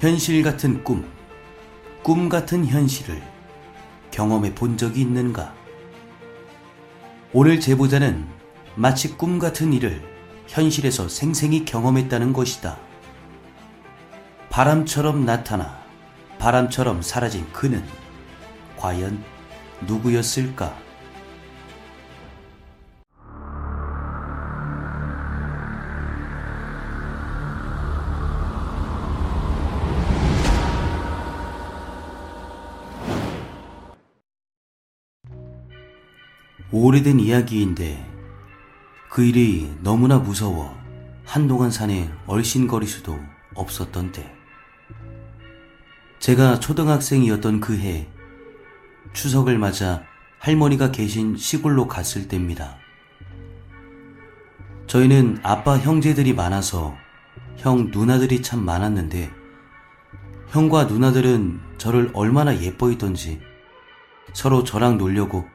현실 같은 꿈, 꿈 같은 현실을 경험해 본 적이 있는가? 오늘 제보자는 마치 꿈 같은 일을 현실에서 생생히 경험했다는 것이다. 바람처럼 나타나 바람처럼 사라진 그는 과연 누구였을까? 오래된 이야기인데 그 일이 너무나 무서워 한동안 산에 얼씬거릴 수도 없었던 때. 제가 초등학생이었던 그 해, 추석을 맞아 할머니가 계신 시골로 갔을 때입니다. 저희는 아빠 형제들이 많아서 형 누나들이 참 많았는데 형과 누나들은 저를 얼마나 예뻐했던지 서로 저랑 놀려고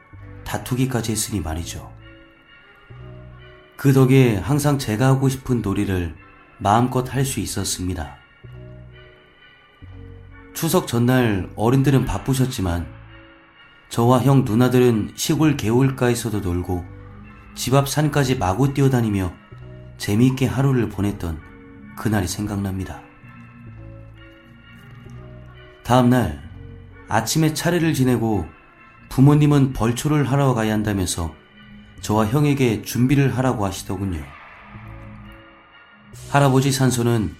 다투기까지 했으니 말이죠. 그 덕에 항상 제가 하고 싶은 놀이를 마음껏 할 수 있었습니다. 추석 전날 어른들은 바쁘셨지만 저와 형 누나들은 시골 개울가에서도 놀고 집 앞 산까지 마구 뛰어다니며 재미있게 하루를 보냈던 그날이 생각납니다. 다음날 아침에 차례를 지내고 부모님은 벌초를 하러 가야 한다면서 저와 형에게 준비를 하라고 하시더군요. 할아버지 산소는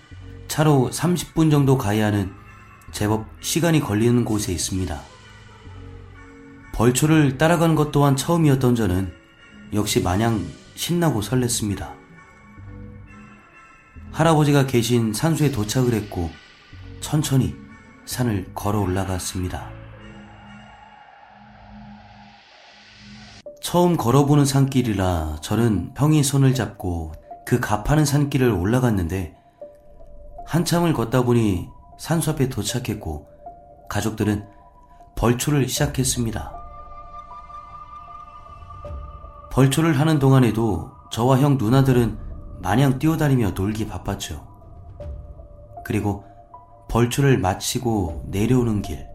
차로 30분 정도 가야 하는 제법 시간이 걸리는 곳에 있습니다. 벌초를 따라가는 것 또한 처음이었던 저는 역시 마냥 신나고 설렜습니다. 할아버지가 계신 산수에 도착을 했고 천천히 산을 걸어 올라갔습니다. 처음 걸어보는 산길이라 저는 형이 손을 잡고 그 가파른 산길을 올라갔는데 한참을 걷다 보니 산수 앞에 도착했고 가족들은 벌초를 시작했습니다. 벌초를 하는 동안에도 저와 형 누나들은 마냥 뛰어다니며 놀기 바빴죠. 그리고 벌초를 마치고 내려오는 길,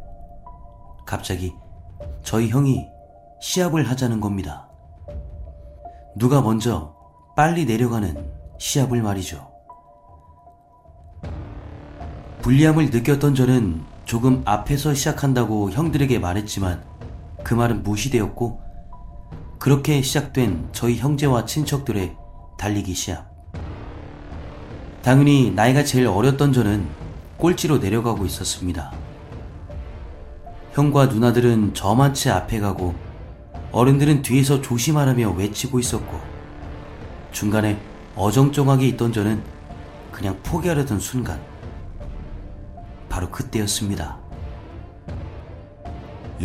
갑자기 저희 형이 시합을 하자는 겁니다. 누가 먼저 빨리 내려가는 시합을 말이죠. 불리함을 느꼈던 저는 조금 앞에서 시작한다고 형들에게 말했지만 그 말은 무시되었고 그렇게 시작된 저희 형제와 친척들의 달리기 시합. 당연히 나이가 제일 어렸던 저는 꼴찌로 내려가고 있었습니다. 형과 누나들은 저만 채 앞에 가고 어른들은 뒤에서 조심하라며 외치고 있었고 중간에 어정쩡하게 있던 저는 그냥 포기하려던 순간 바로 그때였습니다.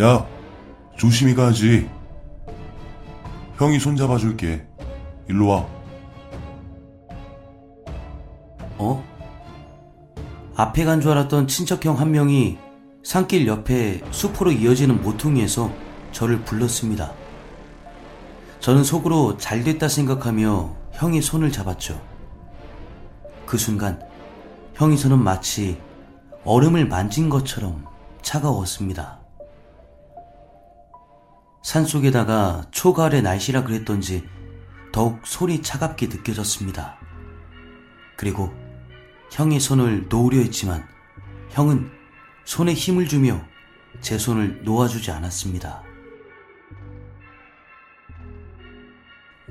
야, 조심히 가지. 형이 손잡아 줄게. 일로 와. 어? 앞에 간 줄 알았던 친척형 한 명이 산길 옆에 숲으로 이어지는 모퉁이에서 저를 불렀습니다. 저는 속으로 잘 됐다 생각하며 형의 손을 잡았죠. 그 순간 형의 손은 마치 얼음을 만진 것처럼 차가웠습니다. 산 속에다가 초가을의 날씨라 그랬던지 더욱 손이 차갑게 느껴졌습니다. 그리고 형의 손을 놓으려 했지만 형은 손에 힘을 주며 제 손을 놓아주지 않았습니다.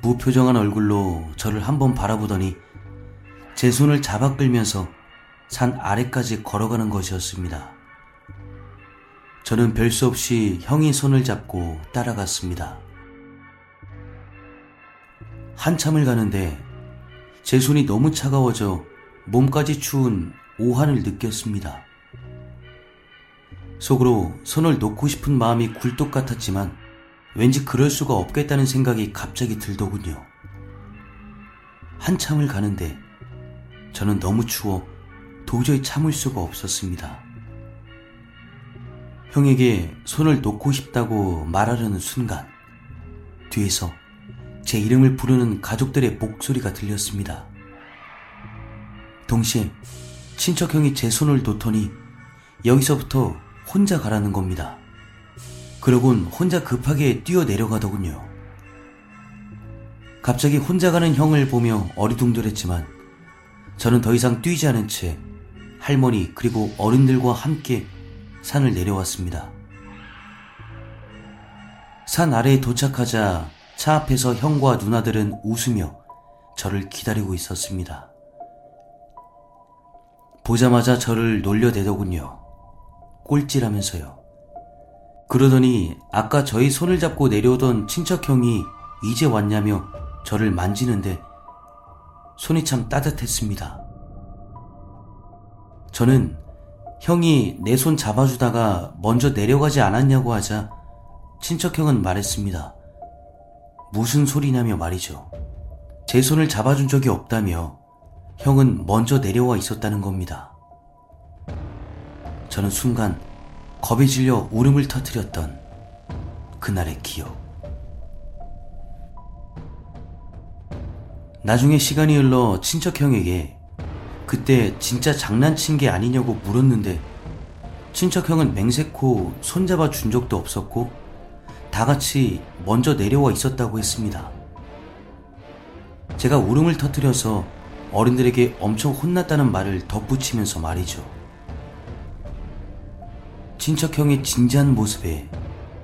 무표정한 얼굴로 저를 한번 바라보더니 제 손을 잡아 끌면서 산 아래까지 걸어가는 것이었습니다. 저는 별 수 없이 형이 손을 잡고 따라갔습니다. 한참을 가는데 제 손이 너무 차가워져 몸까지 추운 오한을 느꼈습니다. 속으로 손을 놓고 싶은 마음이 굴뚝 같았지만 왠지 그럴 수가 없겠다는 생각이 갑자기 들더군요. 한참을 가는데 저는 너무 추워 도저히 참을 수가 없었습니다. 형에게 손을 놓고 싶다고 말하려는 순간 뒤에서 제 이름을 부르는 가족들의 목소리가 들렸습니다. 동시에 친척 형이 제 손을 놓더니 여기서부터 혼자 가라는 겁니다. 그러곤 혼자 급하게 뛰어 내려가더군요. 갑자기 혼자 가는 형을 보며 어리둥절했지만 저는 더 이상 뛰지 않은 채 할머니 그리고 어른들과 함께 산을 내려왔습니다. 산 아래에 도착하자 차 앞에서 형과 누나들은 웃으며 저를 기다리고 있었습니다. 보자마자 저를 놀려대더군요. 꼴찌라면서요. 그러더니 아까 저희 손을 잡고 내려오던 친척형이 이제 왔냐며 저를 만지는데 손이 참 따뜻했습니다. 저는 형이 내 손 잡아주다가 먼저 내려가지 않았냐고 하자 친척형은 말했습니다. 무슨 소리냐며 말이죠. 제 손을 잡아준 적이 없다며 형은 먼저 내려와 있었다는 겁니다. 저는 순간 겁이 질려 울음을 터뜨렸던 그날의 기억. 나중에 시간이 흘러 친척형에게 그때 진짜 장난친 게 아니냐고 물었는데 친척형은 맹세코 손잡아 준 적도 없었고 다 같이 먼저 내려와 있었다고 했습니다. 제가 울음을 터뜨려서 어른들에게 엄청 혼났다는 말을 덧붙이면서 말이죠. 친척형의 진지한 모습에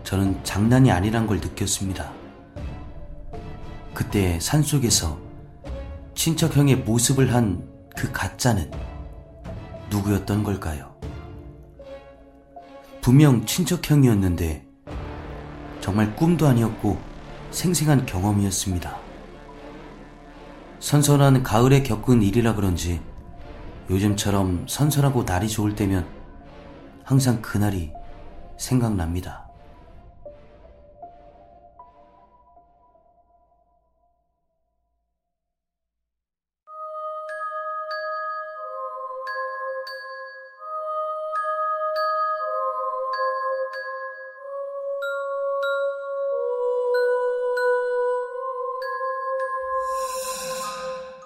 저는 장난이 아니란 걸 느꼈습니다. 그때 산속에서 친척형의 모습을 한 그 가짜는 누구였던 걸까요? 분명 친척형이었는데 정말 꿈도 아니었고 생생한 경험이었습니다. 선선한 가을에 겪은 일이라 그런지 요즘처럼 선선하고 날이 좋을 때면 항상 그날이 생각납니다.